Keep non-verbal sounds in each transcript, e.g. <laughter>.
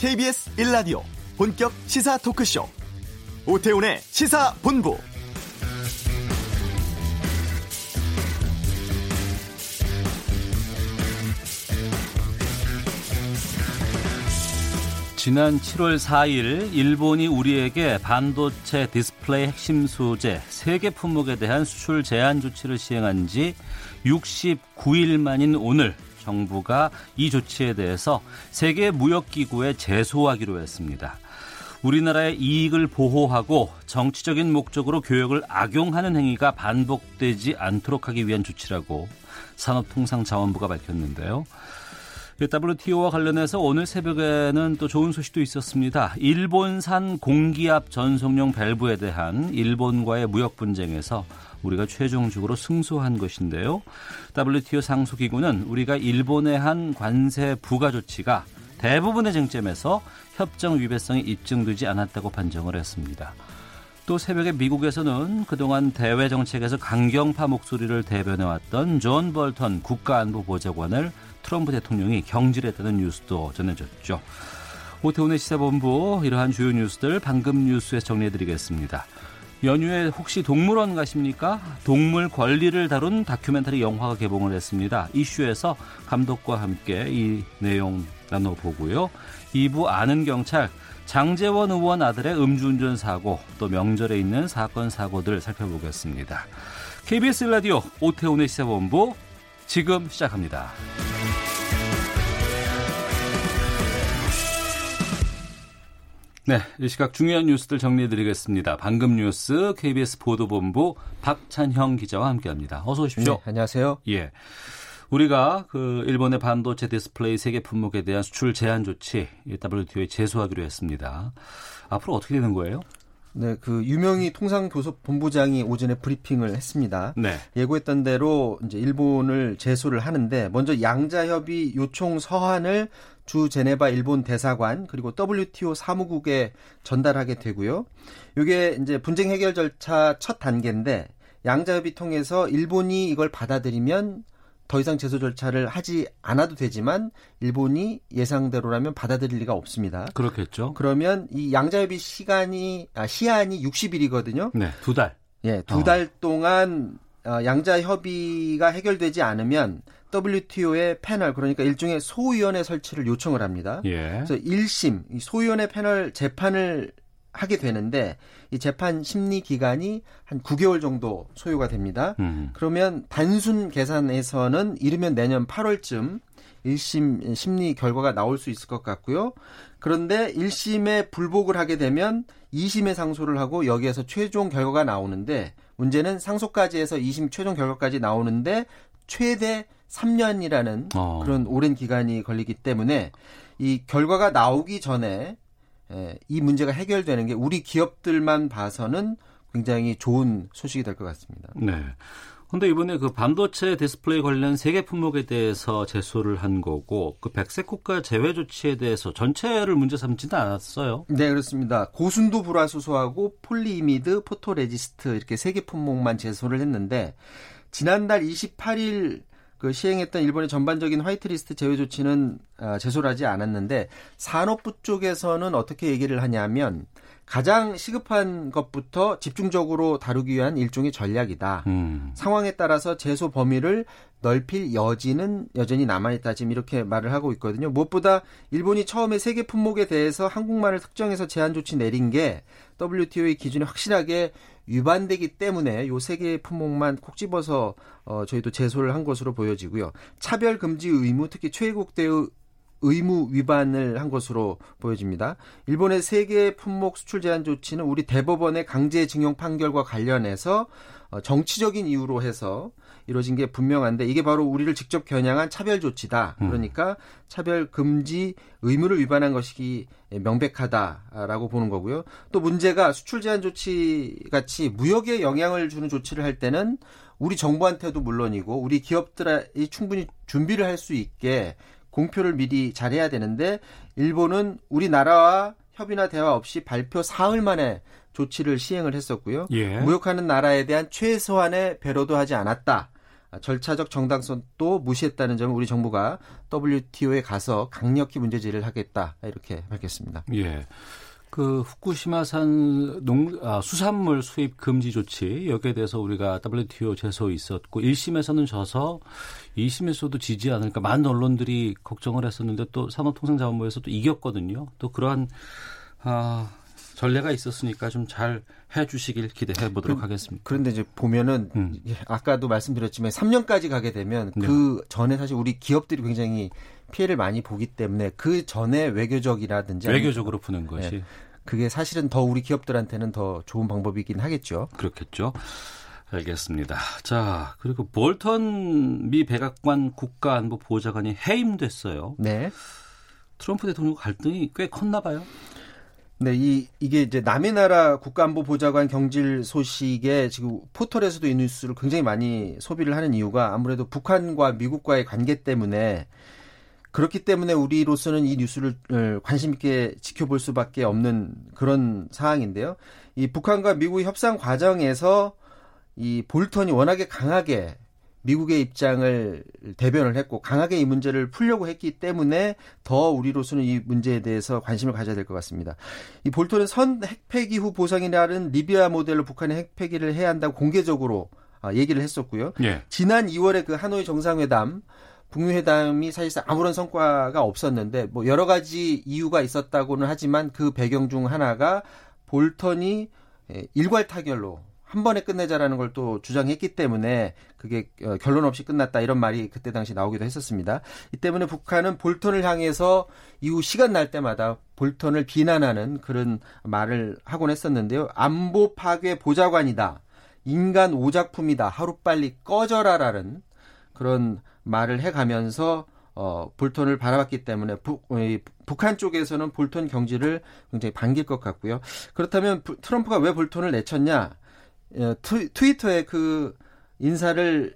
KBS 1라디오 본격 시사 토크쇼. 오태훈의 시사본부. 지난 7월 4일 일본이 우리에게 반도체 디스플레이 핵심 소재 세 개 품목에 대한 수출 제한 조치를 시행한 지 69일 만인 오늘 정부가 이 조치에 대해서 세계 무역기구에 제소하기로 했습니다. 우리나라의 이익을 보호하고 정치적인 목적으로 교역을 악용하는 행위가 반복되지 않도록 하기 위한 조치라고 산업통상자원부가 밝혔는데요. WTO와 관련해서 오늘 새벽에는 또 좋은 소식도 있었습니다. 일본산 공기압 전송용 밸브에 대한 일본과의 무역 분쟁에서 우리가 최종적으로 승소한 것인데요. WTO 상소기구는 우리가 일본에 한 관세 부과 조치가 대부분의 쟁점에서 협정 위배성이 입증되지 않았다고 판정을 했습니다. 또 새벽에 미국에서는 그동안 대외 정책에서 강경파 목소리를 대변해왔던 존 볼턴 국가안보보좌관을 트럼프 대통령이 경질했다는 뉴스도 전해졌죠. 오태훈의 시사본부 이러한 주요 뉴스들 방금 뉴스에서 정리해드리겠습니다. 연휴에 혹시 동물원 가십니까? 동물 권리를 다룬 다큐멘터리 영화가 개봉을 했습니다. 이슈에서 감독과 함께 이 내용 나눠보고요. 2부 아는 경찰 장재원 의원 아들의 음주운전 사고 또 명절에 있는 사건 사고들 살펴보겠습니다. KBS 라디오 오태훈의 시사본부 지금 시작합니다. 네, 이 시각 중요한 뉴스들 정리해드리겠습니다. 방금 뉴스 KBS 보도본부 박찬형 기자와 함께합니다. 어서 오십시오. 네, 안녕하세요. 예, 우리가 그 일본의 반도체 디스플레이 세 개 품목에 대한 수출 제한 조치 WTO에 제소하기로 했습니다. 앞으로 어떻게 되는 거예요? 네, 그 유명희 통상교섭본부장이 오전에 브리핑을 했습니다. 네. 예고했던 대로 이제 일본을 제소를 하는데 먼저 양자협의 요청 서한을 주 제네바 일본 대사관 그리고 WTO 사무국에 전달하게 되고요. 이게 이제 분쟁 해결 절차 첫 단계인데 양자협의 통해서 일본이 이걸 받아들이면 더 이상 제소 절차를 하지 않아도 되지만 일본이 예상대로라면 받아들일 리가 없습니다. 그렇겠죠. 그러면 이 양자협의 시간이 아, 시한이 60일이거든요. 네, 두 달. 예, 두달 어. 동안 어, 양자 협의가 해결되지 않으면 WTO의 패널 그러니까 일종의 소위원회 설치를 요청을 합니다. 예. 그래서 1심 소위원회 패널 재판을 하게 되는데 이 재판 심리 기간이 한 9개월 정도 소요가 됩니다. 음. 그러면 단순 계산에서는 이르면 내년 8월쯤 1심 심리 결과가 나올 수 있을 것 같고요. 그런데 1심에 불복을 하게 되면 2심에 상소를 하고 여기에서 최종 결과가 나오는데 문제는 상소까지 해서 2심 최종 결과까지 나오는데 최대 3년이라는 어. 그런 오랜 기간이 걸리기 때문에 이 결과가 나오기 전에 이 문제가 해결되는 게 우리 기업들만 봐서는 굉장히 좋은 소식이 될 것 같습니다. 네. 근데 이번에 그 반도체 디스플레이 관련 세 개 품목에 대해서 제소를 한 거고 그 백색 국가 제외 조치에 대해서 전체를 문제 삼지는 않았어요. 네, 그렇습니다. 고순도 불화수소하고 폴리이미드, 포토레지스트 이렇게 세 개 품목만 제소를 했는데 지난달 28일 그 시행했던 일본의 전반적인 화이트리스트 제외 조치는 아, 제소를 하지 않았는데 산업부 쪽에서는 어떻게 얘기를 하냐면 가장 시급한 것부터 집중적으로 다루기 위한 일종의 전략이다. 음. 상황에 따라서 제소 범위를 넓힐 여지는 여전히 남아있다. 지금 이렇게 말을 하고 있거든요. 무엇보다 일본이 처음에 세계 품목에 대해서 한국말을 특정해서 제한 조치 내린 게 WTO의 기준에 확실하게 위반되기 때문에 요 세 개의 품목만 콕 집어서 어, 저희도 제소를 한 것으로 보여지고요. 차별 금지 의무, 특히 대우 의무 위반을 한 것으로 보여집니다. 일본의 세계 품목 수출 제한 조치는 우리 대법원의 강제징용 판결과 관련해서 어, 정치적인 이유로 해서 이루어진 게 분명한데 이게 바로 우리를 직접 겨냥한 차별 조치다. 음. 그러니까 차별 금지 의무를 위반한 것이 명백하다라고 보는 거고요. 또 문제가 수출 제한 조치 같이 무역에 영향을 주는 조치를 할 때는 우리 정부한테도 물론이고 우리 기업들이 충분히 준비를 할 수 있게 공표를 미리 잘해야 되는데 일본은 우리나라와 협의나 대화 없이 발표 사흘 만에 조치를 시행을 했었고요. 예. 무역하는 나라에 대한 최소한의 배려도 하지 않았다. 절차적 정당성도 무시했다는 점을 우리 정부가 WTO에 가서 강력히 문제제기를 하겠다 이렇게 밝혔습니다. 예. 그 후쿠시마산 농 아, 수산물 수입 금지 조치 여기에 대해서 우리가 WTO 제소 있었고 1심에서는 져서 2심에서도 지지 않을까 많은 언론들이 걱정을 했었는데 또 산업통상자원부에서 도 이겼거든요. 또 그러한 아, 전례가 있었으니까 좀 잘 해주시길 기대해 보도록 그, 하겠습니다. 그런데 이제 보면은 음. 아까도 말씀드렸지만 3년까지 가게 되면 네. 그 전에 사실 우리 기업들이 굉장히 피해를 많이 보기 때문에 그 전에 외교적이라든지 외교적으로 푸는 것이 네. 그게 사실은 더 우리 기업들한테는 더 좋은 방법이긴 하겠죠. 그렇겠죠. 알겠습니다. 자, 그리고 볼턴 미 백악관 국가안보 보좌관이 해임됐어요. 네. 트럼프 대통령 갈등이 꽤 컸나 봐요. 네, 이 이게 이제 남의 나라 국가안보 보좌관 경질 소식에 지금 포털에서도 이 뉴스를 굉장히 많이 소비를 하는 이유가 아무래도 북한과 미국과의 관계 때문에 그렇기 때문에 우리로서는 이 뉴스를 어, 관심 있게 지켜볼 수밖에 없는 그런 상황인데요. 이 북한과 미국의 협상 과정에서 이 볼턴이 워낙에 강하게 미국의 입장을 대변을 했고 강하게 이 문제를 풀려고 했기 때문에 더 우리로서는 이 문제에 대해서 관심을 가져야 될 것 같습니다. 이 볼턴은 선 핵폐기 후 보상이라는 리비아 모델로 북한의 핵폐기를 해야 한다고 공개적으로 아, 얘기를 했었고요. 예. 지난 2월에 그 하노이 정상회담 북미 회담이 사실상 아무런 성과가 없었는데 뭐 여러 가지 이유가 있었다고는 하지만 그 배경 중 하나가 볼턴이 일괄 타결로 한 번에 끝내자라는 걸 또 주장했기 때문에 그게 어, 결론 없이 끝났다 이런 말이 그때 당시 나오기도 했었습니다. 이 때문에 북한은 볼턴을 향해서 이후 시간 날 때마다 볼턴을 비난하는 그런 말을 하곤 했었는데요. 안보 파괴 보좌관이다. 인간 오작품이다. 하루빨리 꺼져라라는 그런 말을 해가면서 어, 볼턴을 바라봤기 때문에 부, 북한 쪽에서는 볼턴 경지를 굉장히 반길 것 같고요. 그렇다면 부, 트럼프가 왜 볼턴을 내쳤냐? 어, 트, 트위터에 그 인사를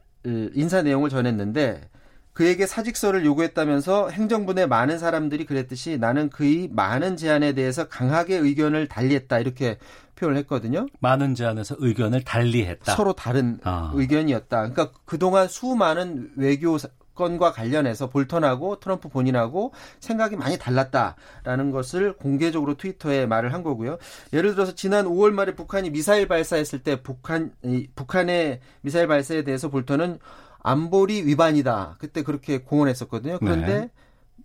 인사 내용을 전했는데 그에게 사직서를 요구했다면서 행정부 내 많은 사람들이 그랬듯이 나는 그의 많은 제안에 대해서 강하게 의견을 달리했다 이렇게 표현을 했거든요. 많은 제안에서 의견을 달리했다. 서로 다른 아. 의견이었다. 그러니까 그동안 수많은 외교 건과 관련해서 볼턴하고 트럼프 본인하고 생각이 많이 달랐다라는 것을 공개적으로 트위터에 말을 한 거고요. 예를 들어서 지난 5월 말에 북한이 미사일 발사했을 때 북한 북한의 미사일 발사에 대해서 볼턴은 안보리 위반이다. 그때 그렇게 공언했었거든요. 그런데 네.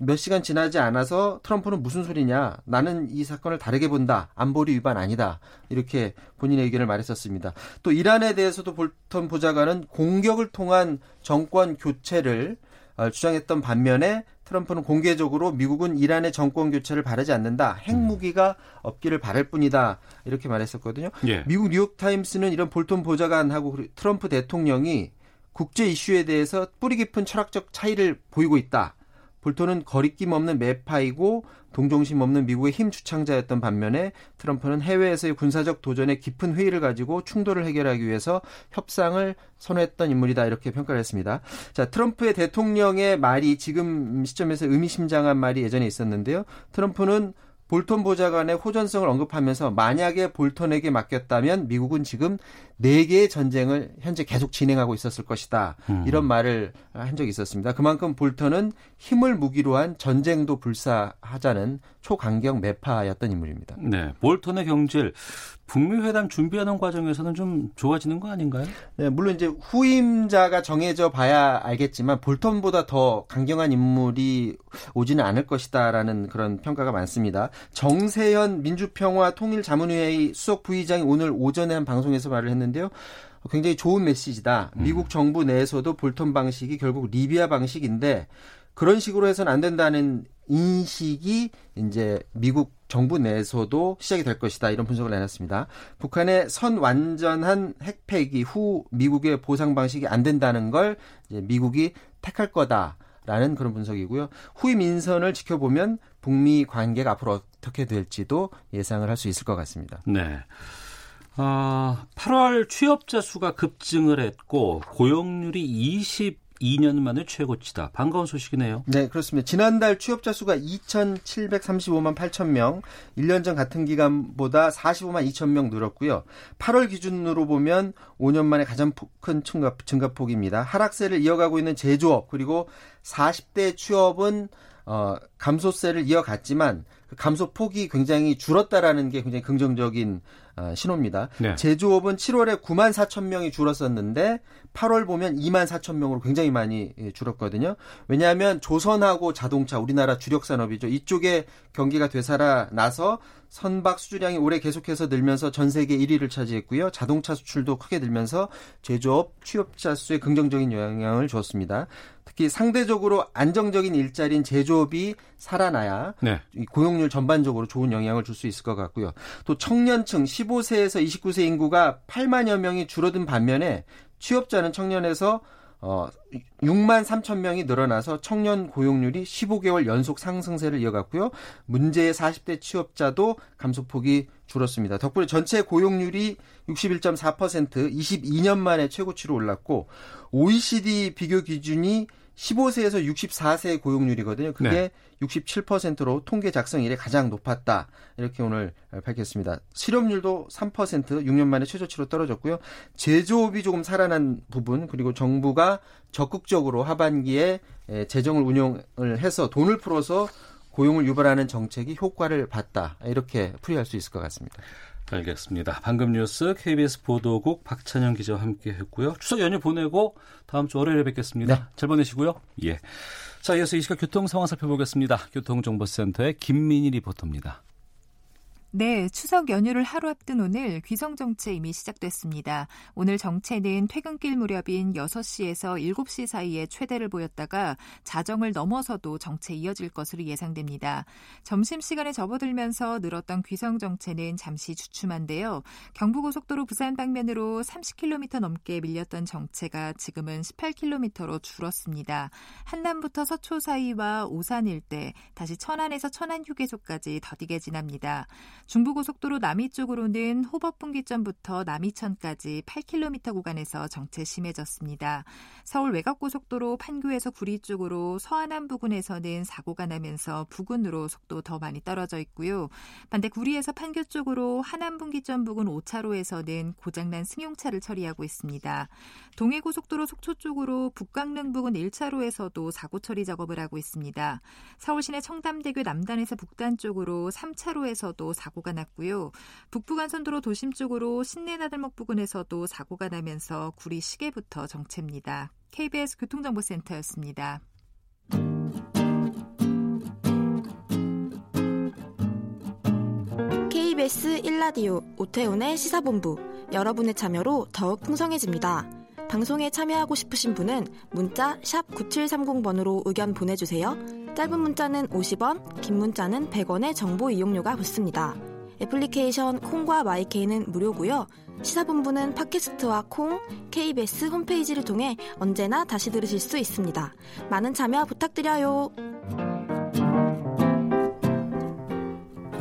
몇 시간 지나지 않아서 트럼프는 무슨 소리냐. 나는 이 사건을 다르게 본다. 안보리 위반 아니다. 이렇게 본인의 의견을 말했었습니다. 또 이란에 대해서도 볼턴 보좌관은 공격을 통한 정권 교체를 어, 주장했던 반면에 트럼프는 공개적으로 미국은 이란의 정권 교체를 바라지 않는다. 핵무기가 없기를 바랄 뿐이다. 이렇게 말했었거든요. 예. 미국 뉴욕 타임스는 이런 볼턴 보좌관하고 트럼프 대통령이 국제 이슈에 대해서 뿌리 깊은 철학적 차이를 보이고 있다. 볼턴은 거리낌 없는 매파이고 동정심 없는 미국의 힘 주창자였던 반면에 트럼프는 해외에서의 군사적 도전에 깊은 회의를 가지고 충돌을 해결하기 위해서 협상을 선호했던 인물이다 이렇게 평가를 했습니다. 자, 트럼프의 대통령의 말이 지금 시점에서 의미심장한 말이 예전에 있었는데요. 트럼프는 볼턴 보좌관의 호전성을 언급하면서 만약에 볼턴에게 맡겼다면 미국은 지금 네 개의 전쟁을 현재 계속 진행하고 있었을 것이다. 음. 이런 말을 한 적이 있었습니다. 그만큼 볼턴은 힘을 무기로 한 전쟁도 불사하자는 초강경 매파였던 인물입니다. 네, 볼턴의 경질 북미 회담 준비하는 과정에서는 좀 좋아지는 거 아닌가요? 네, 물론 이제 후임자가 정해져 봐야 알겠지만 볼턴보다 더 강경한 인물이 오지는 않을 것이다라는 그런 평가가 많습니다. 정세현 민주평화 통일자문회의 수석 부의장이 오늘 오전에 한 방송에서 말을 했는데요. 굉장히 좋은 메시지다. 음. 미국 정부 내에서도 볼턴 방식이 결국 리비아 방식인데 그런 식으로 해서는 안 된다는 인식이 이제 미국 정부 내에서도 시작이 될 것이다 이런 분석을 내놨습니다. 북한의 선 완전한 핵폐기 후 미국의 보상 방식이 안 된다는 걸 미국이 택할 거다라는 그런 분석이고요. 후임 인선을 지켜보면 북미 관계가 앞으로 어떻게 될지도 예상을 할 수 있을 것 같습니다. 네. 어, 8월 취업자 수가 급증을 했고 고용률이 20 12년 만에 최고치다. 반가운 소식이네요. 네, 그렇습니다. 지난달 취업자 수가 2,735만 8천 명, 1년 전 같은 기간보다 45만 2천 명 늘었고요. 8월 기준으로 보면 5년 만에 가장 큰 증가, 증가폭입니다. 하락세를 이어가고 있는 제조업 그리고 40대 취업은 어, 감소세를 이어갔지만 그 감소 폭이 굉장히 줄었다라는 게 굉장히 긍정적인 어, 신호입니다. 네. 제조업은 7월에 9만 4천 명이 줄었었는데 8월 보면 2만 4천 명으로 굉장히 많이 예, 줄었거든요. 왜냐하면 조선하고 자동차 우리나라 주력 산업이죠. 이쪽에 경기가 되살아나서 선박 수주량이 올해 계속해서 늘면서 전 세계 1위를 차지했고요. 자동차 수출도 크게 늘면서 제조업 취업자 수에 긍정적인 영향을 주었습니다. 특히 상대적으로 안정적인 일자리인 제조업이 살아나야 네. 고용률 전반적으로 좋은 영향을 줄 수 있을 것 같고요. 또 청년층 15 세에서 29세 인구가 8만여 명이 줄어든 반면에 취업자는 청년에서 어 6만 3천 명이 늘어나서 청년 고용률이 15개월 연속 상승세를 이어갔고요. 문제의 40대 취업자도 감소폭이 줄었습니다. 덕분에 전체 고용률이 61.4% 22년 만에 최고치로 올랐고 OECD 비교 기준이 15세에서 64세 고용률이거든요. 그게 네. 67%로 통계 작성 이래 가장 높았다. 이렇게 오늘 밝혔습니다. 실업률도 3% 6년 만에 최저치로 떨어졌고요. 제조업이 조금 살아난 부분 그리고 정부가 적극적으로 하반기에 재정을 운용을 해서 돈을 풀어서 고용을 유발하는 정책이 효과를 봤다. 이렇게 풀이할 수 있을 것 같습니다. 알겠습니다. 방금 뉴스 KBS 보도국 박찬영 기자와 함께 했고요. 추석 연휴 보내고 다음 주 월요일에 뵙겠습니다. 네. 잘 보내시고요. 예. 자, 이어서 이 시각 교통 상황 살펴보겠습니다. 교통정보센터의 김민희 리포터입니다. 네, 추석 연휴를 하루 앞둔 오늘 귀성 정체 이미 시작됐습니다. 오늘 정체는 퇴근길 무렵인 6시에서 7시 사이에 최대를 보였다가 자정을 넘어서도 정체 이어질 것으로 예상됩니다. 점심시간에 접어들면서 늘었던 귀성 정체는 잠시 주춤한데요. 경부고속도로 부산 방면으로 30km 넘게 밀렸던 정체가 지금은 18km로 줄었습니다. 한남부터 서초 사이와 오산 일대, 다시 천안에서 천안 휴게소까지 더디게 지납니다. 중부고속도로 남이 쪽으로는 호법분기점부터 남이천까지 8km 구간에서 정체 심해졌습니다. 서울 외곽고속도로 판교에서 구리 쪽으로 서안남 부근에서는 사고가 나면서 부근으로 속도 더 많이 떨어져 있고요. 반대 구리에서 판교 쪽으로 하남 분기점 부근 5차로에서는 고장난 승용차를 처리하고 있습니다. 동해고속도로 속초 쪽으로 북강릉 부근 1차로에서도 사고 처리 작업을 하고 있습니다. 서울시내 청담대교 남단에서 북단 쪽으로 3차로에서도 사고 사고가 났고요. 북부간선도로 도심 쪽으로 신내나들목 부근에서도 사고가 나면서 구리 시계부터 정체입니다. KBS 교통정보센터였습니다. KBS 1라디오 오태훈의 시사본부 여러분의 참여로 더욱 풍성해집니다. 방송에 참여하고 싶으신 분은 문자 9730번으로 의견 보내주세요. 짧은 문자는 50원, 긴 문자는 100원의 정보 이용료가 붙습니다. 애플리케이션 콩과 마이케이는 무료고요. 시사본부는 팟캐스트와 콩, KBS 홈페이지를 통해 언제나 다시 들으실 수 있습니다. 많은 참여 부탁드려요.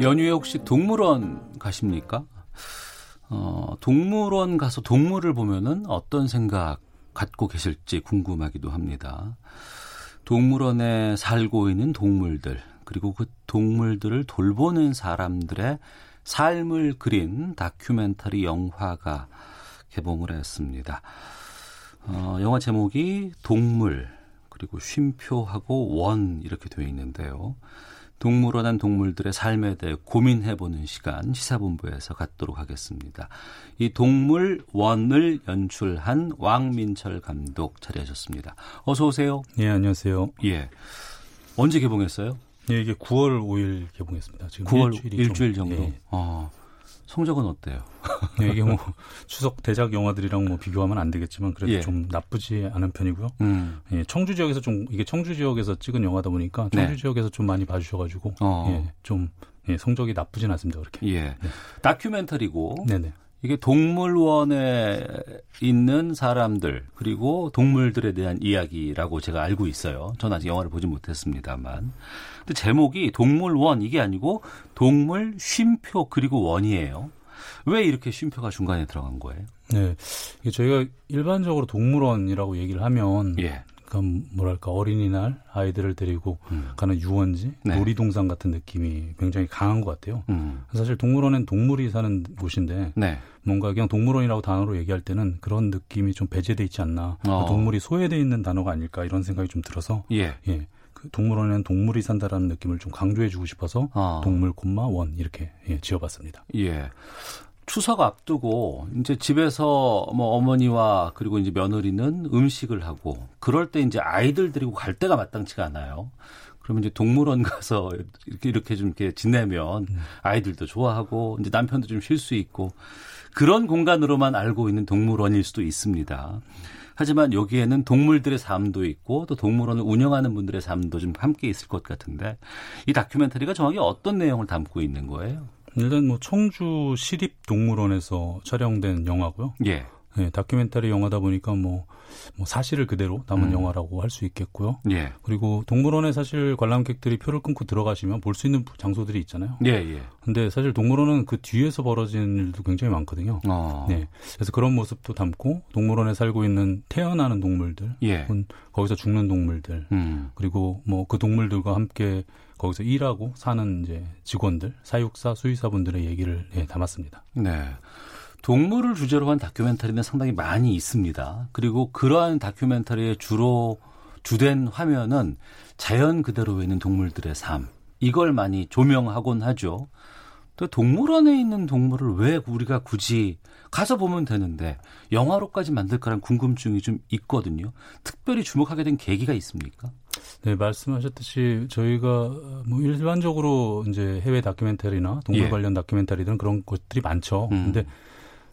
연휴에 혹시 동물원 가십니까? 어, 동물원 가서 동물을 보면은 어떤 생각 갖고 계실지 궁금하기도 합니다. 동물원에 살고 있는 동물들, 그리고 그 동물들을 돌보는 사람들의 삶을 그린 다큐멘터리 영화가 개봉을 했습니다. 어, 영화 제목이 동물, 그리고 쉼표하고 원 이렇게 되어 있는데요. 동물원한 동물들의 삶에 대해 고민해보는 시간 시사본부에서 갖도록 하겠습니다. 이 동물 원을 연출한 왕민철 감독 자리하셨습니다. 어서 오세요. 예, 안녕하세요. 예. 언제 개봉했어요? 예, 이게 9월 5일 개봉했습니다. 지금 9월 일주일이 일주일 좀, 정도. 예. 어, 성적은 어때요? <laughs> 예, 이게 뭐 추석 대작 영화들이랑 뭐 비교하면 안 되겠지만 그래도 예. 좀 나쁘지 않은 편이고요. 음. 예, 청주 지역에서 좀 이게 청주 지역에서 찍은 영화다 보니까 청주 네. 지역에서 좀 많이 봐주셔가지고 어. 예, 좀 예, 성적이 나쁘진 않습니다. 그렇게. 예. 네. 다큐멘터리고. 네네. 이게 동물원에 있는 사람들 그리고 동물들에 대한 이야기라고 제가 알고 있어요. 저는 아직 영화를 보지 못했습니다,만 근데 제목이 동물원 이게 아니고 동물 쉼표 그리고 원이에요. 왜 이렇게 쉼표가 중간에 들어간 거예요? 네, 저희가 일반적으로 동물원이라고 얘기를 하면 예. 그러니까 뭐랄까 어린이날 아이들을 데리고 음. 가는 유원지, 네. 놀이동산 같은 느낌이 굉장히 강한 것 같아요. 음. 사실 동물원엔 동물이 사는 곳인데 네. 뭔가 그냥 동물원이라고 단어로 얘기할 때는 그런 느낌이 좀 배제돼 있지 않나. 어. 동물이 소외돼 있는 단어가 아닐까 이런 생각이 좀 들어서 예. 예. 그 동물원에는 동물이 산다라는 느낌을 좀 강조해주고 싶어서 어. 동물 콤마 원 이렇게 예, 지어봤습니다. 예. 추석 앞두고 이제 집에서 뭐 어머니와 그리고 이제 며느리는 음식을 하고 그럴 때 이제 아이들 데리고 갈 때가 마땅치가 않아요. 그러면 이제 동물원 <laughs> 가서 이렇게 이렇게 좀 이렇게 지내면 음. 아이들도 좋아하고 이제 남편도 좀 쉴 수 있고 그런 공간으로만 알고 있는 동물원일 수도 있습니다. 하지만 여기에는 동물들의 삶도 있고 또 동물원을 운영하는 분들의 삶도 좀 함께 있을 것 같은데 이 다큐멘터리가 정확히 어떤 내용을 담고 있는 거예요? 일단 뭐 청주 시립 동물원에서 촬영된 영화고요. 예. 네, 다큐멘터리 영화다 보니까 뭐, 뭐 사실을 그대로 담은 음. 영화라고 할 수 있겠고요. 예. 그리고 동물원에 사실 관람객들이 표를 끊고 들어가시면 볼 수 있는 장소들이 있잖아요. 예, 예. 근데 사실 동물원은 그 뒤에서 벌어지는 일도 굉장히 많거든요. 어. 네. 그래서 그런 모습도 담고 동물원에 살고 있는 태어나는 동물들, 예. 거기서 죽는 동물들, 음. 그리고 뭐 그 동물들과 함께 거기서 일하고 사는 이제 직원들, 사육사, 수의사분들의 얘기를 예, 담았습니다. 네. 동물을 주제로 한 다큐멘터리는 상당히 많이 있습니다. 그리고 그러한 다큐멘터리의 주로 주된 화면은 자연 그대로 있는 동물들의 삶. 이걸 많이 조명하곤 하죠. 또 동물원에 있는 동물을 왜 우리가 굳이 가서 보면 되는데 영화로까지 만들까라는 궁금증이 좀 있거든요. 특별히 주목하게 된 계기가 있습니까? 네, 말씀하셨듯이 저희가 뭐 일반적으로 이제 해외 다큐멘터리나 동물 예. 관련 다큐멘터리들은 그런 것들이 많죠. 음. 근데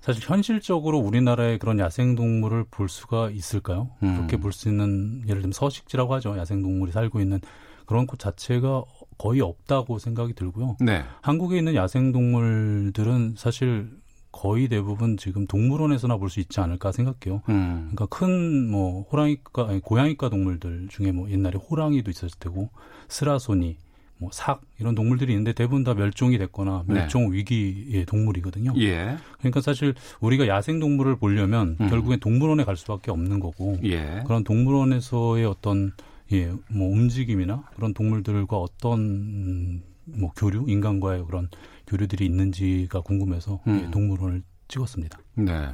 사실 현실적으로 우리나라의 그런 야생동물을 볼 수가 있을까요? 음. 그렇게 볼 수 있는 예를 들면 서식지라고 하죠. 야생동물이 살고 있는 그런 곳 자체가 거의 없다고 생각이 들고요. 네. 한국에 있는 야생 동물들은 사실 거의 대부분 지금 동물원에서나 볼 수 있지 않을까 생각해요. 음. 그러니까 큰 뭐 호랑이과 아니 고양이과 동물들 중에 뭐 옛날에 호랑이도 있었을 테고 스라소니 뭐삭 이런 동물들이 있는데 대부분 다 멸종이 됐거나 네. 멸종 네. 위기의 동물이거든요. 예. 그러니까 사실 우리가 야생 동물을 보려면 음. 결국엔 동물원에 갈 수밖에 없는 거고 예. 그런 동물원에서의 어떤 예, 뭐 움직임이나 그런 동물들과 어떤 뭐 교류, 인간과의 그런 교류들이 있는지가 궁금해서 예, 음. 예, 동물원을 찍었습니다. 네.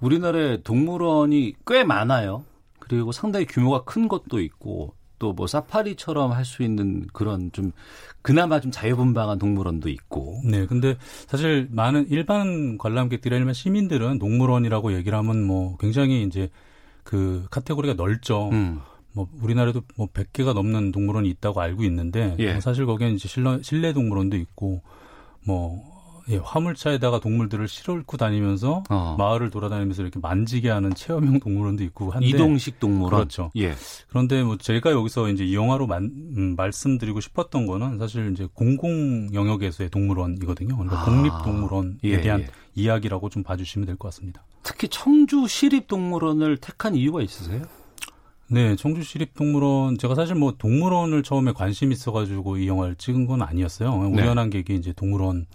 우리나라에 동물원이 꽤 많아요. 그리고 상당히 규모가 큰 것도 있고 또 뭐 사파리처럼 할 수 있는 그런 좀 그나마 좀 자유분방한 동물원도 있고. 네, 근데 사실 많은 일반 관람객들이 아니면 시민들은 동물원이라고 얘기를 하면 뭐 굉장히 이제 그 카테고리가 넓죠. 음. 뭐 우리나라에도 뭐 100개가 넘는 동물원이 있다고 알고 있는데 예. 사실 거기는 이제 실내, 실내 동물원도 있고 뭐 예, 화물차에다가 동물들을 실어싣고 다니면서 어. 마을을 돌아다니면서 이렇게 만지게 하는 체험형 동물원도 있고 한데 이동식 동물원 그렇죠. 예. 그런데 뭐 제가 여기서 이제 이 영화로 만, 음, 말씀드리고 싶었던 거는 사실 이제 공공 영역에서의 동물원이거든요. 그러니까 아. 국립동물원에 예, 대한 예. 이야기라고 좀 봐주시면 될 것 같습니다. 특히 청주 시립 동물원을 택한 이유가 있으세요? 네, 청주시립동물원 제가 사실 뭐 동물원을 처음에 관심 있어가지고 이 영화를 찍은 건 아니었어요. 네. 우연한 계기 이제 동물원을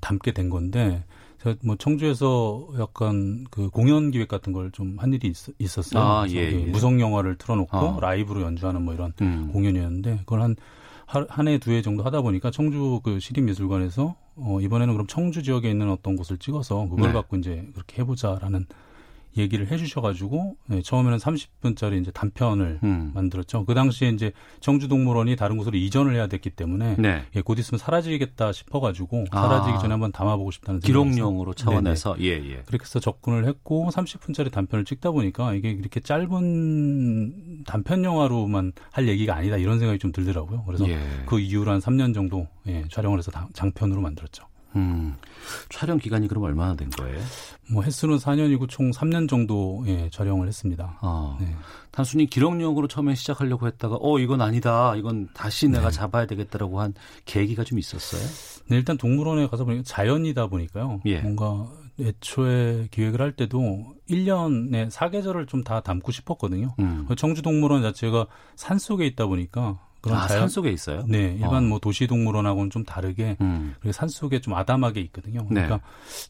담게 된 건데 제가 뭐 청주에서 약간 그 공연 기획 같은 걸 좀 한 일이 있, 었어요 아, 예, 예. 무성 영화를 틀어놓고 아. 라이브로 연주하는 뭐 이런 음. 공연이었는데 그걸 한 한해두 해 정도 하다 보니까 청주 그 시립미술관에서 어 이번에는 그럼 청주 지역에 있는 어떤 곳을 찍어서 그걸 네. 갖고 이제 그렇게 해보자라는 얘기를 해주셔가지고 네, 처음에는 30분짜리 이제 단편을 음. 만들었죠. 그 당시에 이제 청주동물원이 다른 곳으로 이전을 해야 됐기 때문에 네. 예, 곧 있으면 사라지겠다 싶어가지고 아. 사라지기 전에 한번 담아보고 싶다는 기록용으로 차원에서 예 예. 그렇게 해서 접근을 했고 30분짜리 단편을 찍다 보니까 이게 이렇게 짧은 단편 영화로만 할 얘기가 아니다 이런 생각이 좀 들더라고요. 그래서 예. 그 이후로 한 3년 정도 예, 촬영을 해서 장편으로 만들었죠. 음. 촬영 기간이 그럼 얼마나 된 거예요? 뭐 횟수는 4년이고 총 3년 정도 예, 촬영을 했습니다. 아, 네. 단순히 기록용으로 처음에 시작하려고 했다가 어 이건 아니다. 이건 다시 내가 네. 잡아야 되겠다라고 한 계기가 좀 있었어요? 네, 일단 동물원에 가서 보니까 자연이다 보니까요. 예. 뭔가 애초에 기획을 할 때도 1년에 사계절을 좀 다 담고 싶었거든요. 음. 청주동물원 자체가 산 속에 있다 보니까 그런 아, 자연 산 속에 있어요? 네, 일반 어. 뭐 도시 동물원하고는 좀 다르게 음. 산 속에 좀 아담하게 있거든요. 네. 그러니까 네.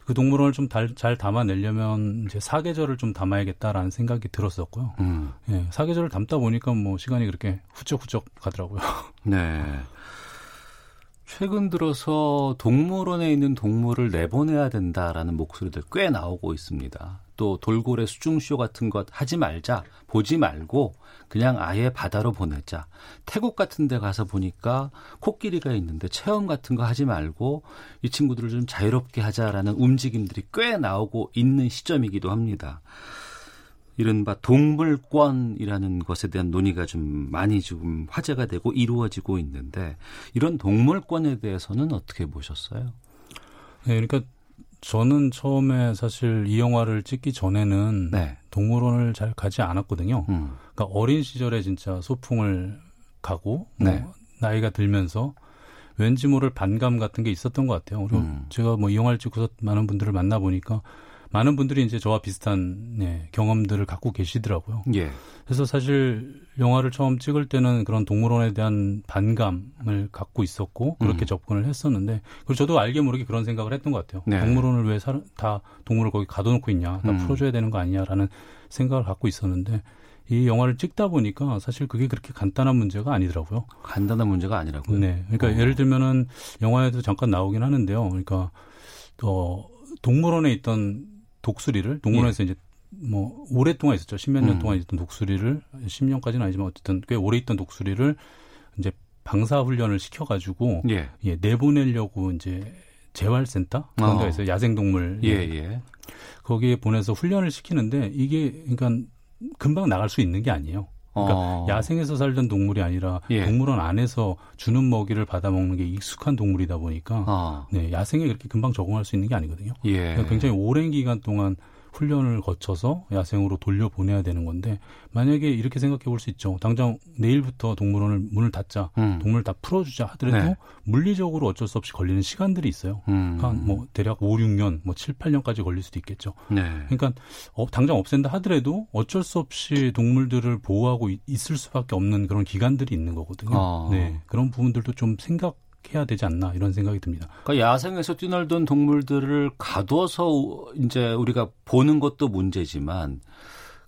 그 동물원을 좀 잘 담아내려면 이제 사계절을 좀 담아야겠다라는 생각이 들었었고요. 음. 예, 사계절을 담다 보니까 뭐 시간이 그렇게 후쩍후쩍 가더라고요. <laughs> 네. 최근 들어서 동물원에 있는 동물을 내보내야 된다라는 목소리들 꽤 나오고 있습니다. 또 돌고래 수중쇼 같은 것 하지 말자, 보지 말고 그냥 아예 바다로 보내자. 태국 같은 데 가서 보니까 코끼리가 있는데 체험 같은 거 하지 말고 이 친구들을 좀 자유롭게 하자라는 움직임들이 꽤 나오고 있는 시점이기도 합니다. 이른바 동물권이라는 것에 대한 논의가 좀 많이 지금 화제가 되고 이루어지고 있는데 이런 동물권에 대해서는 어떻게 보셨어요? 네, 그러니까 저는 처음에 사실 이 영화를 찍기 전에는 네. 동물원을 잘 가지 않았거든요. 음. 그러니까 어린 시절에 진짜 소풍을 가고 뭐 네. 뭐 나이가 들면서 왠지 모를 반감 같은 게 있었던 것 같아요. 그리고 음. 제가 뭐 이 영화를 찍고서 많은 분들을 만나 보니까 많은 분들이 이제 저와 비슷한 네, 경험들을 갖고 계시더라고요. 예. 그래서 사실 영화를 처음 찍을 때는 그런 동물원에 대한 반감을 갖고 있었고 그렇게 음. 접근을 했었는데 그리고 저도 알게 모르게 그런 생각을 했던 것 같아요. 네. 동물원을 왜 다 동물을 거기 가둬놓고 있냐, 다 음. 풀어줘야 되는 거 아니냐라는 생각을 갖고 있었는데 이 영화를 찍다 보니까 사실 그게 그렇게 간단한 문제가 아니더라고요. 간단한 문제가 아니라고요? 네. 그러니까 어. 예를 들면은 영화에도 잠깐 나오긴 하는데요. 그러니까 어 동물원에 있던 독수리를 동물원에서 예. 이제 뭐 오랫동안 있었죠. 십몇 년 음. 동안 있던 독수리를 10년까지는 아니지만 어쨌든 꽤 오래 있던 독수리를 이제 방사 훈련을 시켜 가지고 예. 예. 내보내려고 이제 재활센터 그런 어. 데에서 야생 동물 예, 예. 거기에 보내서 훈련을 시키는데 이게 그러니까 금방 나갈 수 있는 게 아니에요. 그러니까 어. 야생에서 살던 동물이 아니라 예. 동물원 안에서 주는 먹이를 받아 먹는 게 익숙한 동물이다 보니까 어. 네, 야생에 그렇게 금방 적응할 수 있는 게 아니거든요. 예. 그러니까 굉장히 오랜 기간 동안 훈련을 거쳐서 야생으로 돌려보내야 되는 건데 만약에 이렇게 생각해 볼 수 있죠. 당장 내일부터 동물원을 문을 닫자, 음. 동물 다 풀어주자 하더라도 네. 물리적으로 어쩔 수 없이 걸리는 시간들이 있어요. 음. 그러니까 뭐 대략 5, 6년, 뭐 7, 8년까지 걸릴 수도 있겠죠. 네. 그러니까 어, 당장 없앤다 하더라도 어쩔 수 없이 동물들을 보호하고 있을 수밖에 없는 그런 기간들이 있는 거거든요. 아. 네. 그런 부분들도 좀 생각 해야 되지 않나 이런 생각이 듭니다. 그러니까 야생에서 뛰놀던 동물들을 가둬서 이제 우리가 보는 것도 문제지만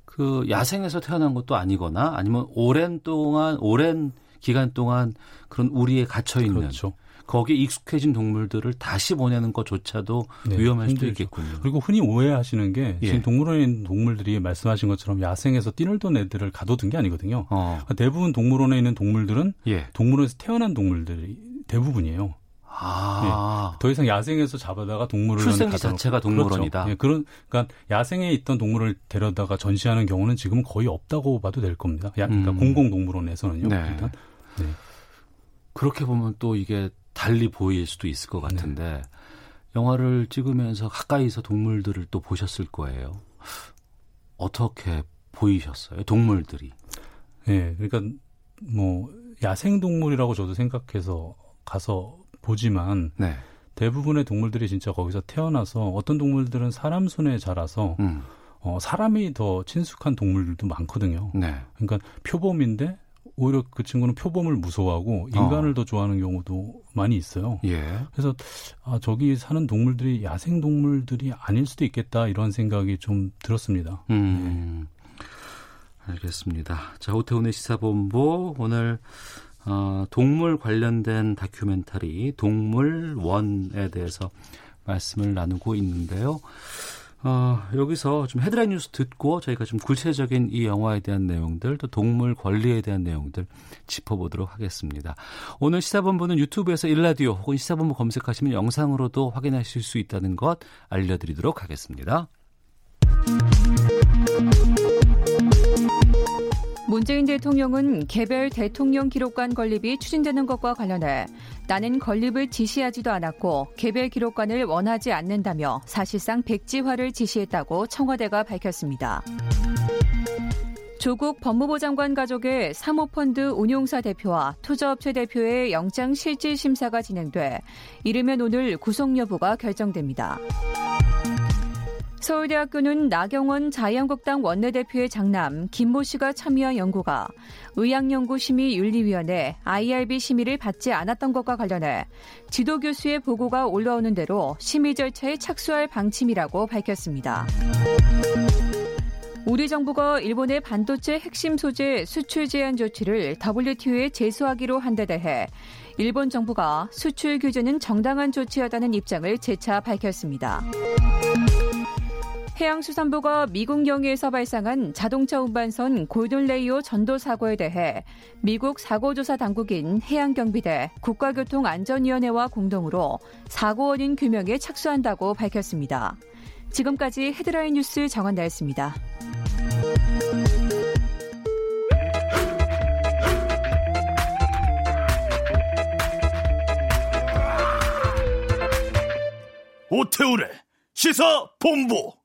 그 야생에서 태어난 것도 아니거나 아니면 오랜 동안 오랜 기간 동안 그런 우리에 갇혀 있는 그렇죠. 거기에 익숙해진 동물들을 다시 보내는 것조차도 네, 위험할 힘들죠. 수도 있겠군요. 그리고 흔히 오해하시는 게 예. 지금 동물원에 있는 동물들이 말씀하신 것처럼 야생에서 뛰놀던 애들을 가둬둔 게 아니거든요. 어. 그러니까 대부분 동물원에 있는 동물들은 예. 동물원에서 태어난 동물들이 대부분이에요. 아. 예. 더 이상 야생에서 잡아다가 동물을 출생지 자체가 동물원이다. 그렇죠. 예. 그런 그러니까 야생에 있던 동물을 데려다가 전시하는 경우는 지금은 거의 없다고 봐도 될 겁니다. 야, 그러니까 음. 공공 동물원에서는요. 네. 일단. 네. 그렇게 보면 또 이게 달리 보일 수도 있을 것 같은데 네. 영화를 찍으면서 가까이서 동물들을 또 보셨을 거예요. 어떻게 보이셨어요? 동물들이. 예. 네. 그러니까 뭐 야생 동물이라고 저도 생각해서 가서 보지만 네. 대부분의 동물들이 진짜 거기서 태어나서 어떤 동물들은 사람 손에 자라서 음. 어, 사람이 더 친숙한 동물들도 많거든요. 네. 그러니까 표범인데 오히려 그 친구는 표범을 무서워하고 인간을 어. 더 좋아하는 경우도 많이 있어요. 예. 그래서 아, 저기 사는 동물들이 야생 동물들이 아닐 수도 있겠다 이런 생각이 좀 들었습니다. 음. 네. 알겠습니다. 자, 오태훈의 시사본부 오늘 어, 동물 관련된 다큐멘터리 동물원에 대해서 말씀을 나누고 있는데요. 어, 여기서 좀 헤드라인 뉴스 듣고 저희가 좀 구체적인 이 영화에 대한 내용들 또 동물 권리에 대한 내용들 짚어보도록 하겠습니다. 오늘 시사본부는 유튜브에서 일라디오 혹은 시사본부 검색하시면 영상으로도 확인하실 수 있다는 것 알려드리도록 하겠습니다. 문재인 대통령은 개별 대통령 기록관 건립이 추진되는 것과 관련해 나는 건립을 지시하지도 않았고 개별 기록관을 원하지 않는다며 사실상 백지화를 지시했다고 청와대가 밝혔습니다. 조국 법무부 장관 가족의 사모펀드 운용사 대표와 투자업체 대표의 영장 실질 심사가 진행돼 이르면 오늘 구속 여부가 결정됩니다. 서울대학교는 나경원 자유한국당 원내대표의 장남 김모 씨가 참여한 연구가 의학연구심의윤리위원회 IRB 심의를 받지 않았던 것과 관련해 지도교수의 보고가 올라오는 대로 심의 절차에 착수할 방침이라고 밝혔습니다. 우리 정부가 일본의 반도체 핵심 소재 수출 제한 조치를 WTO에 제소하기로 한 데 대해 일본 정부가 수출 규제는 정당한 조치였다는 입장을 재차 밝혔습니다. 해양수산부가 미국 영해에서 발생한 자동차 운반선 골든레이오 전도 사고에 대해 미국 사고조사 당국인 해양경비대 국가교통안전위원회와 공동으로 사고 원인 규명에 착수한다고 밝혔습니다. 지금까지 헤드라인 뉴스 정한 나였습니다. 오태우래 시사 본부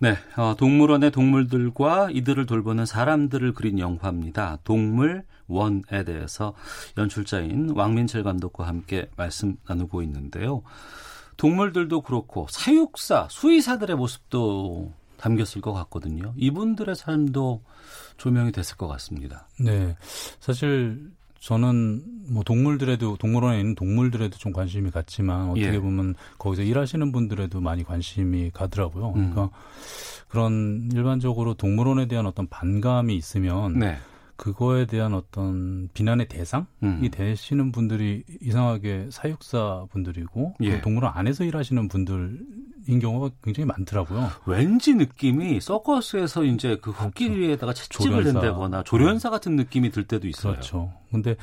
네, 어, 동물원의 동물들과 이들을 돌보는 사람들을 그린 영화입니다. 동물 원에 대해서 연출자인 왕민철 감독과 함께 말씀 나누고 있는데요. 동물들도 그렇고 사육사, 수의사들의 모습도 담겼을 것 같거든요. 이분들의 삶도 조명이 됐을 것 같습니다. 네, 사실 저는 뭐 동물들에도 동물원에 있는 동물들에도 좀 관심이 갔지만 어떻게 예. 보면 거기서 일하시는 분들에도 많이 관심이 가더라고요. 음. 그러니까 그런 일반적으로 동물원에 대한 어떤 반감이 있으면 네. 그거에 대한 어떤 비난의 대상이 음. 되시는 분들이 이상하게 사육사 분들이고 예. 동물원 안에서 일하시는 분들 인 경우가 굉장히 많더라고요. 왠지 느낌이 서커스에서 이제 그 흙길이에다가 그렇죠. 채찍을 댄다거나 조련사 같은 느낌이 들 때도 있어요. 그렇죠. 근데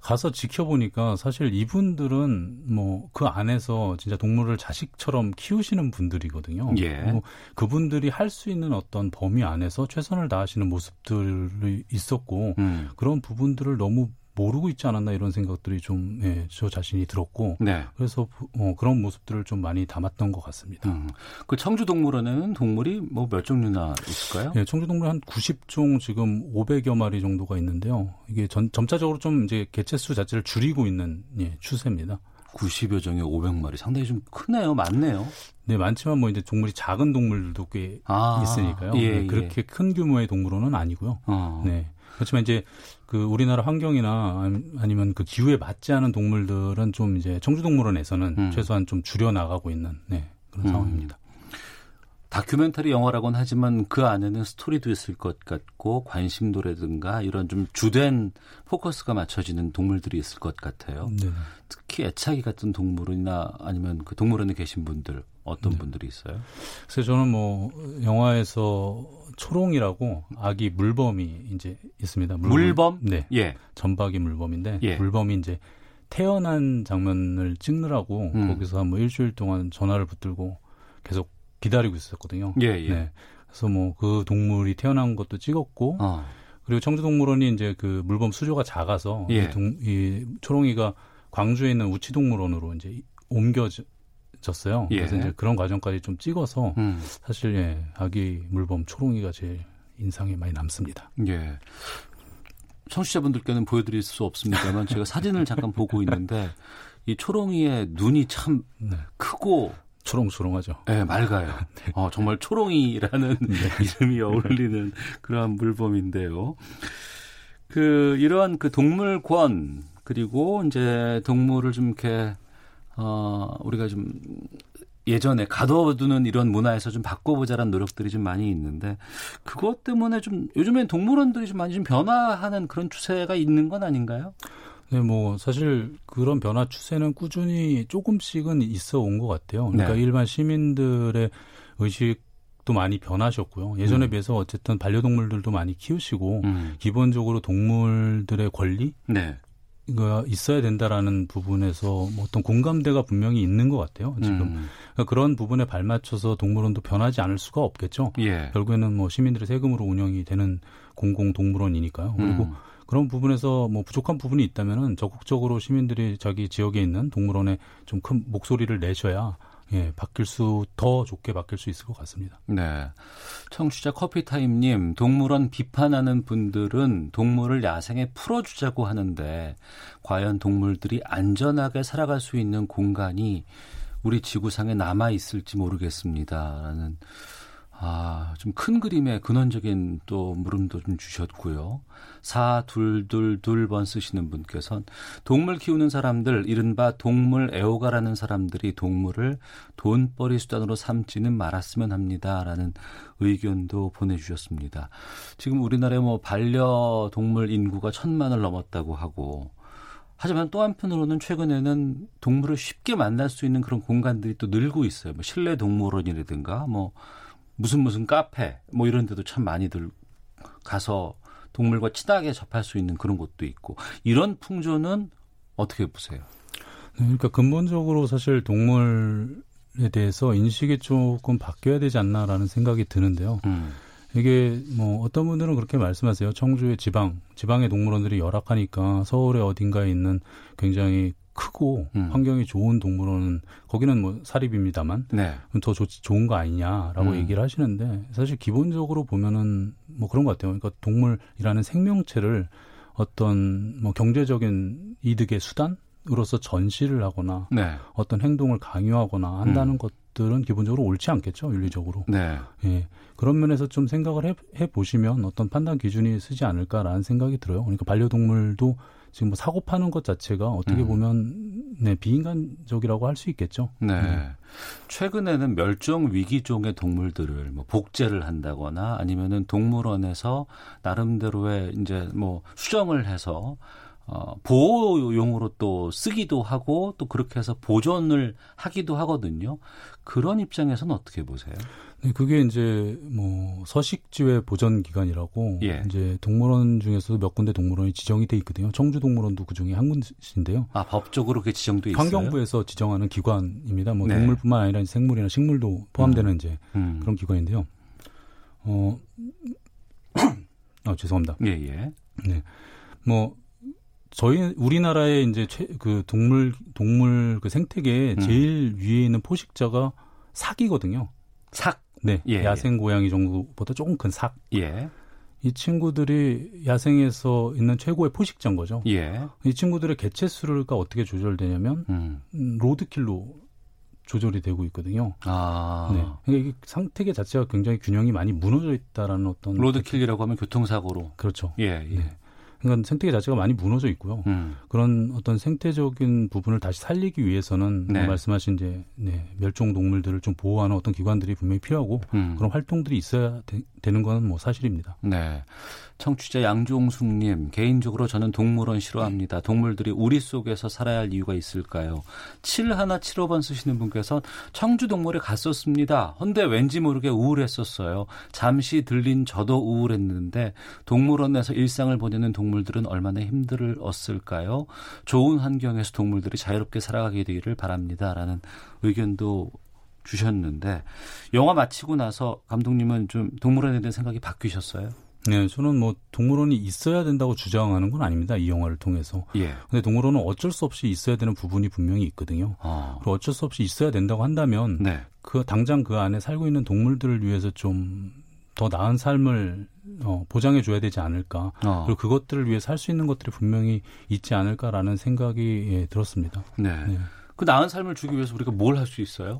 가서 지켜보니까 사실 이분들은 뭐 그 안에서 진짜 동물을 자식처럼 키우시는 분들이거든요. 예. 그분들이 할 수 있는 어떤 범위 안에서 최선을 다하시는 모습들이 있었고 음. 그런 부분들을 너무 모르고 있지 않았나 이런 생각들이 좀, 예, 저 자신이 들었고. 네. 그래서 어, 그런 모습들을 좀 많이 담았던 것 같습니다. 음. 그 청주 동물원에는 동물이 뭐 몇 종류나 있을까요? 예, 청주 동물 한 90종 지금 500여 마리 정도가 있는데요. 이게 전, 점차적으로 좀 이제 개체수 자체를 줄이고 있는 예, 추세입니다. 90여 종에 500마리 상당히 좀 크네요. 많네요. 네, 많지만 뭐 이제 동물이 작은 동물들도 꽤 아, 있으니까요. 예, 네, 그렇게 예. 큰 규모의 동물원은 아니고요. 어. 네. 그렇지만 이제 그 우리나라 환경이나 아니면 그 기후에 맞지 않은 동물들은 좀 이제 청주동물원에서는 음. 최소한 좀 줄여 나가고 있는 네, 그런 음. 상황입니다. 다큐멘터리 영화라고는 하지만 그 안에는 스토리도 있을 것 같고 관심도라든가 이런 좀 주된 포커스가 맞춰지는 동물들이 있을 것 같아요. 네. 특히 애착이 같은 동물이나 아니면 그 동물원에 계신 분들 어떤 네. 분들이 있어요? 그래서 저는 뭐 영화에서 초롱이라고 아기 물범이 이제 있습니다. 물범? 네. 예. 전박이 물범인데 예. 물범이 이제 태어난 장면을 찍느라고 음. 거기서 한 뭐 일주일 동안 전화를 붙들고 계속 기다리고 있었거든요. 예, 예. 네. 그래서 뭐 그 동물이 태어난 것도 찍었고 어. 그리고 청주동물원이 이제 그 물범 수조가 작아서 예. 이, 동, 이 초롱이가 광주에 있는 우치동물원으로 이제 옮겨져 졌어요. 예. 그래서 이제 그런 과정까지 좀 찍어서 음. 사실 예, 아기 물범 초롱이가 제일 인상에 많이 남습니다. 예. 청취자분들께는 보여드릴 수 없습니다만 제가 사진을 잠깐 보고 있는데 이 초롱이의 눈이 참 네. 크고 초롱초롱하죠. 네, 맑아요. <laughs> 네. 어, 정말 초롱이라는 네. <laughs> 이름이 어울리는 그러한 물범인데요. 그 이러한 그 동물권 그리고 이제 동물을 좀 이렇게 어, 우리가 좀 예전에 가둬두는 이런 문화에서 좀 바꿔보자라는 노력들이 좀 많이 있는데 그것 때문에 좀 요즘엔 동물원들이 좀 많이 좀 변화하는 그런 추세가 있는 건 아닌가요? 네, 뭐 사실 그런 변화 추세는 꾸준히 조금씩은 있어 온 것 같아요. 그러니까 네. 일반 시민들의 의식 도 많이 변하셨고요. 예전에 음. 비해서 어쨌든 반려동물들도 많이 키우시고 음. 기본적으로 동물들의 권리, 네. 가 있어야 된다라는 부분에서 뭐 어떤 공감대가 분명히 있는 것 같아요. 지금 음. 그러니까 그런 부분에 발맞춰서 동물원도 변하지 않을 수가 없겠죠. 예. 결국에는 뭐 시민들의 세금으로 운영이 되는 공공 동물원이니까요. 그리고 음. 그런 부분에서 뭐 부족한 부분이 있다면은 적극적으로 시민들이 자기 지역에 있는 동물원에 좀 큰 목소리를 내셔야 예, 바뀔 수, 더 좋게 바뀔 수 있을 것 같습니다. 네. 청취자 커피타임 님, 동물원 비판하는 분들은 동물을 야생에 풀어 주자고 하는데, 과연 동물들이 안전하게 살아갈 수 있는 공간이 우리 지구상에 남아 있을지 모르겠습니다라는 아, 좀 큰 그림의 근원적인 또 물음도 좀 주셨고요. 4222번 쓰시는 분께서는 동물 키우는 사람들, 이른바 동물 애호가라는 사람들이 동물을 돈벌이 수단으로 삼지는 말았으면 합니다. 라는 의견도 보내주셨습니다. 지금 우리나라에 뭐 반려동물 인구가 천만을 넘었다고 하고 하지만 또 한편으로는 최근에는 동물을 쉽게 만날 수 있는 그런 공간들이 또 늘고 있어요. 뭐 실내 동물원이라든가 뭐 무슨 무슨 카페 뭐 이런 데도 참 많이들 가서 동물과 친하게 접할 수 있는 그런 곳도 있고 이런 풍조는 어떻게 보세요? 네, 그러니까 근본적으로 사실 동물에 대해서 인식이 조금 바뀌어야 되지 않나라는 생각이 드는데요. 음. 이게 뭐 어떤 분들은 그렇게 말씀하세요. 청주의 지방, 지방의 동물원들이 열악하니까 서울의 어딘가에 있는 굉장히 크고 음. 환경이 좋은 동물원은 거기는 뭐 사립입니다만 네. 더 좋, 좋은 거 아니냐라고 음. 얘기를 하시는데 사실 기본적으로 보면은 뭐 그런 것 같아요. 그러니까 동물이라는 생명체를 어떤 뭐 경제적인 이득의 수단으로서 전시를 하거나 네. 어떤 행동을 강요하거나 한다는 음. 것들은 기본적으로 옳지 않겠죠 윤리적으로. 네. 예. 그런 면에서 좀 생각을 해, 해 보시면 어떤 판단 기준이 쓰지 않을까라는 생각이 들어요. 그러니까 반려동물도 지금 뭐 사고 파는 것 자체가 어떻게 음. 보면 네, 비인간적이라고 할 수 있겠죠. 네. 네. 최근에는 멸종 위기종의 동물들을 뭐 복제를 한다거나 아니면은 동물원에서 나름대로의 이제 뭐 수정을 해서 어, 보호용으로 또 쓰기도 하고 또 그렇게 해서 보존을 하기도 하거든요. 그런 입장에서는 어떻게 보세요? 네, 그게 이제 뭐 서식지회 보전 기관이라고 예. 이제 동물원 중에서도 몇 군데 동물원이 지정이 돼 있거든요. 청주 동물원도 그 중에 한 군데인데요. 아 법적으로 그게 지정돼 있어요. 환경부에서 지정하는 기관입니다. 뭐 네. 동물뿐만 아니라 생물이나 식물도 포함되는 음. 이제 음. 그런 기관인데요. 어, <clears throat> 아 죄송합니다. 예 예. 네, 뭐 저희 우리나라의 이제 최, 그 동물 동물 그 생태계에 음. 제일 위에 있는 포식자가 삭이거든요. 삭. 네. 예, 야생 고양이 정도보다 조금 큰 삭. 예. 이 친구들이 야생에서 있는 최고의 포식자인 거죠. 예. 이 친구들의 개체 수가 어떻게 조절되냐면 음. 음. 로드킬로 조절이 되고 있거든요. 아. 네. 그러니까 이게 상태계 자체가 굉장히 균형이 많이 무너져 있다라는 어떤 로드킬이라고 하면 교통사고로. 그렇죠. 예. 예. 네. 그러니까 생태계 자체가 많이 무너져 있고요. 음. 그런 어떤 생태적인 부분을 다시 살리기 위해서는 네. 말씀하신 이제 네, 멸종 동물들을 좀 보호하는 어떤 기관들이 분명히 필요하고 음. 그런 활동들이 있어야 되, 되는 건 뭐 사실입니다. 네. 청취자 양종숙님, 개인적으로 저는 동물원 싫어합니다. 동물들이 우리 속에서 살아야 할 이유가 있을까요? 7175번 쓰시는 분께서 청주 동물에 갔었습니다. 헌데 왠지 모르게 우울했었어요. 잠시 들린 저도 우울했는데 동물원에서 일상을 보내는 동물들은 얼마나 힘들었을까요? 좋은 환경에서 동물들이 자유롭게 살아가게 되기를 바랍니다. 라는 의견도 주셨는데 영화 마치고 나서 감독님은 좀 동물원에 대한 생각이 바뀌셨어요? 네, 저는 뭐 동물원이 있어야 된다고 주장하는 건 아닙니다. 이 영화를 통해서. 예. 근데 동물원은 어쩔 수 없이 있어야 되는 부분이 분명히 있거든요. 아. 그리고 어쩔 수 없이 있어야 된다고 한다면 네. 그 당장 그 안에 살고 있는 동물들을 위해서 좀 더 나은 삶을 어, 보장해 줘야 되지 않을까. 어. 그리고 그것들을 위해 살 수 있는 것들이 분명히 있지 않을까라는 생각이 예, 들었습니다. 네. 네. 그 나은 삶을 주기 위해서 우리가 뭘 할 수 있어요?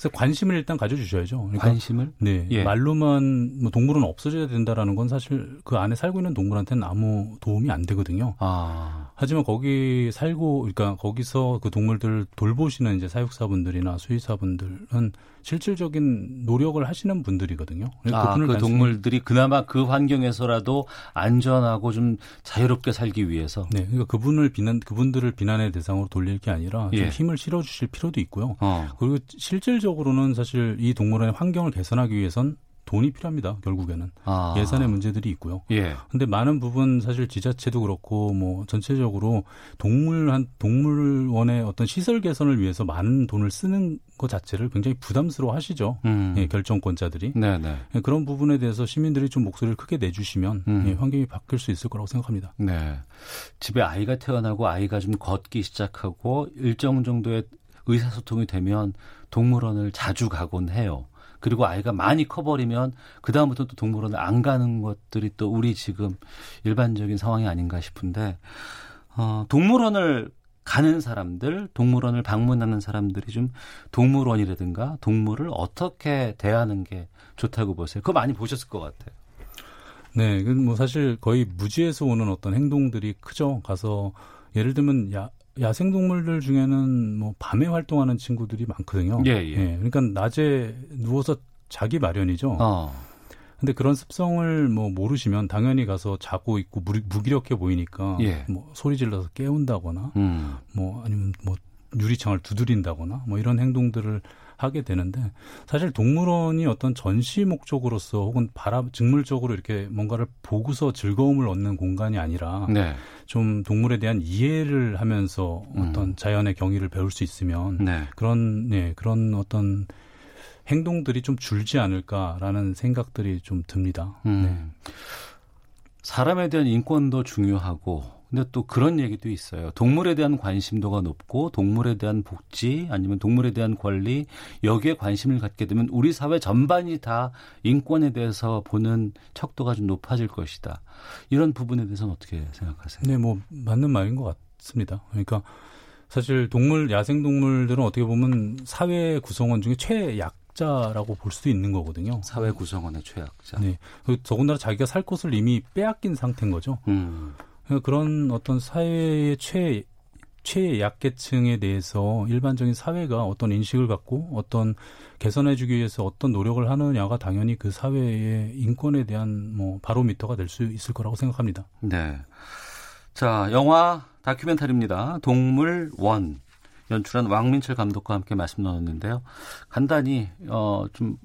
그래서 관심을 일단 가져주셔야죠. 그러니까 관심을? 네. 예. 말로만 뭐 동물은 없어져야 된다라는 건 사실 그 안에 살고 있는 동물한테는 아무 도움이 안 되거든요. 아. 하지만 거기 살고 그러니까 거기서 그 동물들 돌보시는 이제 사육사분들이나 수의사분들은 실질적인 노력을 하시는 분들이거든요. 아, 그 동물들이 그나마 그 환경에서라도 안전하고 좀 자유롭게 살기 위해서. 네, 그러니까 그분을 비난 그분들을 비난의 대상으로 돌릴 게 아니라 좀 예. 힘을 실어주실 필요도 있고요. 어. 그리고 실질적으로는 사실 이 동물원의 환경을 개선하기 위해선 돈이 필요합니다. 결국에는 아. 예산의 문제들이 있고요. 예. 근데 많은 부분 사실 지자체도 그렇고 뭐 전체적으로 동물 한 동물원의 어떤 시설 개선을 위해서 많은 돈을 쓰는 것 자체를 굉장히 부담스러워 하시죠. 음. 예, 결정권자들이. 네네. 예, 그런 부분에 대해서 시민들이 좀 목소리를 크게 내주시면 음. 예, 환경이 바뀔 수 있을 거라고 생각합니다. 네. 집에 아이가 태어나고 아이가 좀 걷기 시작하고 일정 정도의 의사소통이 되면 동물원을 자주 가곤 해요. 그리고 아이가 많이 커버리면 그 다음부터 또 동물원을 안 가는 것들이 또 우리 지금 일반적인 상황이 아닌가 싶은데 어, 동물원을 가는 사람들, 동물원을 방문하는 사람들이 좀 동물원이라든가 동물을 어떻게 대하는 게 좋다고 보세요? 그거 많이 보셨을 것 같아요. 네, 뭐 사실 거의 무지에서 오는 어떤 행동들이 크죠. 가서 예를 들면 야 야생동물들 중에는 뭐 밤에 활동하는 친구들이 많거든요. 예, 예. 예 그러니까 낮에 누워서 자기 마련이죠. 어. 근데 그런 습성을 뭐 모르시면 당연히 가서 자고 있고 무 기력해 보이니까 예. 뭐 소리 질러서 깨운다거나 음. 뭐 아니면 뭐 유리창을 두드린다거나 뭐 이런 행동들을 하게 되는데 사실 동물원이 어떤 전시 목적으로서 혹은 바람 직물적으로 이렇게 뭔가를 보고서 즐거움을 얻는 공간이 아니라 네. 좀 동물에 대한 이해를 하면서 어떤 음. 자연의 경위를 배울 수 있으면 네. 그런 네, 그런 어떤 행동들이 좀 줄지 않을까라는 생각들이 좀 듭니다. 음. 네. 사람에 대한 인권도 중요하고 근데 또 그런 얘기도 있어요. 동물에 대한 관심도가 높고 동물에 대한 복지 아니면 동물에 대한 권리 여기에 관심을 갖게 되면 우리 사회 전반이 다 인권에 대해서 보는 척도가 좀 높아질 것이다. 이런 부분에 대해서는 어떻게 생각하세요? 네, 뭐 맞는 말인 것 같습니다. 그러니까 사실 동물 야생 동물들은 어떻게 보면 사회 구성원 중에 최약 자라고 볼 수도 있는 거거든요. 사회 구성원의 최악자. 네. 그 더군다나 자기가 살 곳을 이미 빼앗긴 상태인 거죠. 음. 그런 어떤 사회의 최 최약계층에 대해서 일반적인 사회가 어떤 인식을 갖고 어떤 개선해주기 위해서 어떤 노력을 하느냐가 당연히 그 사회의 인권에 대한 뭐 바로미터가 될 수 있을 거라고 생각합니다. 네. 자, 영화 다큐멘터리입니다. 동물 원 연출한 왕민철 감독과 함께 말씀 나눴는데요. 간단히 어, 좀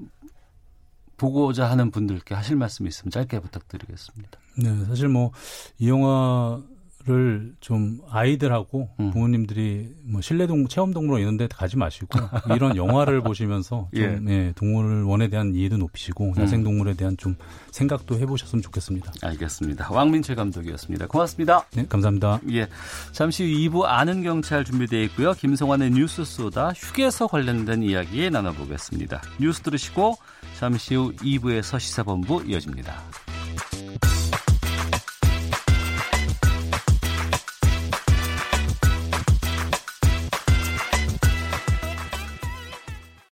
보고자 하는 분들께 하실 말씀 있으면 짧게 부탁드리겠습니다. 네, 사실 뭐 이 영화 를좀 아이들하고 음. 부모님들이 뭐 실내 동 체험 동물원 이런 데 가지 마시고 <laughs> 이런 영화를 보시면서 좀 예. 예, 동물원에 대한 이해도 높이시고 음. 야생 동물에 대한 좀 생각도 해 보셨으면 좋겠습니다. 알겠습니다. 왕민철 감독이었습니다. 고맙습니다. 네, 감사합니다. 예, 잠시 후 2부 아는 경찰 준비되어 있고요. 김성환의 뉴스 쏘다 휴게소 관련된 이야기 나눠 보겠습니다. 뉴스 들으시고 잠시 후 2부에서 시사본부 이어집니다.